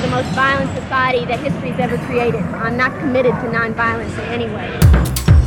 the most violent society that history's ever created. I'm not committed to nonviolence in any way.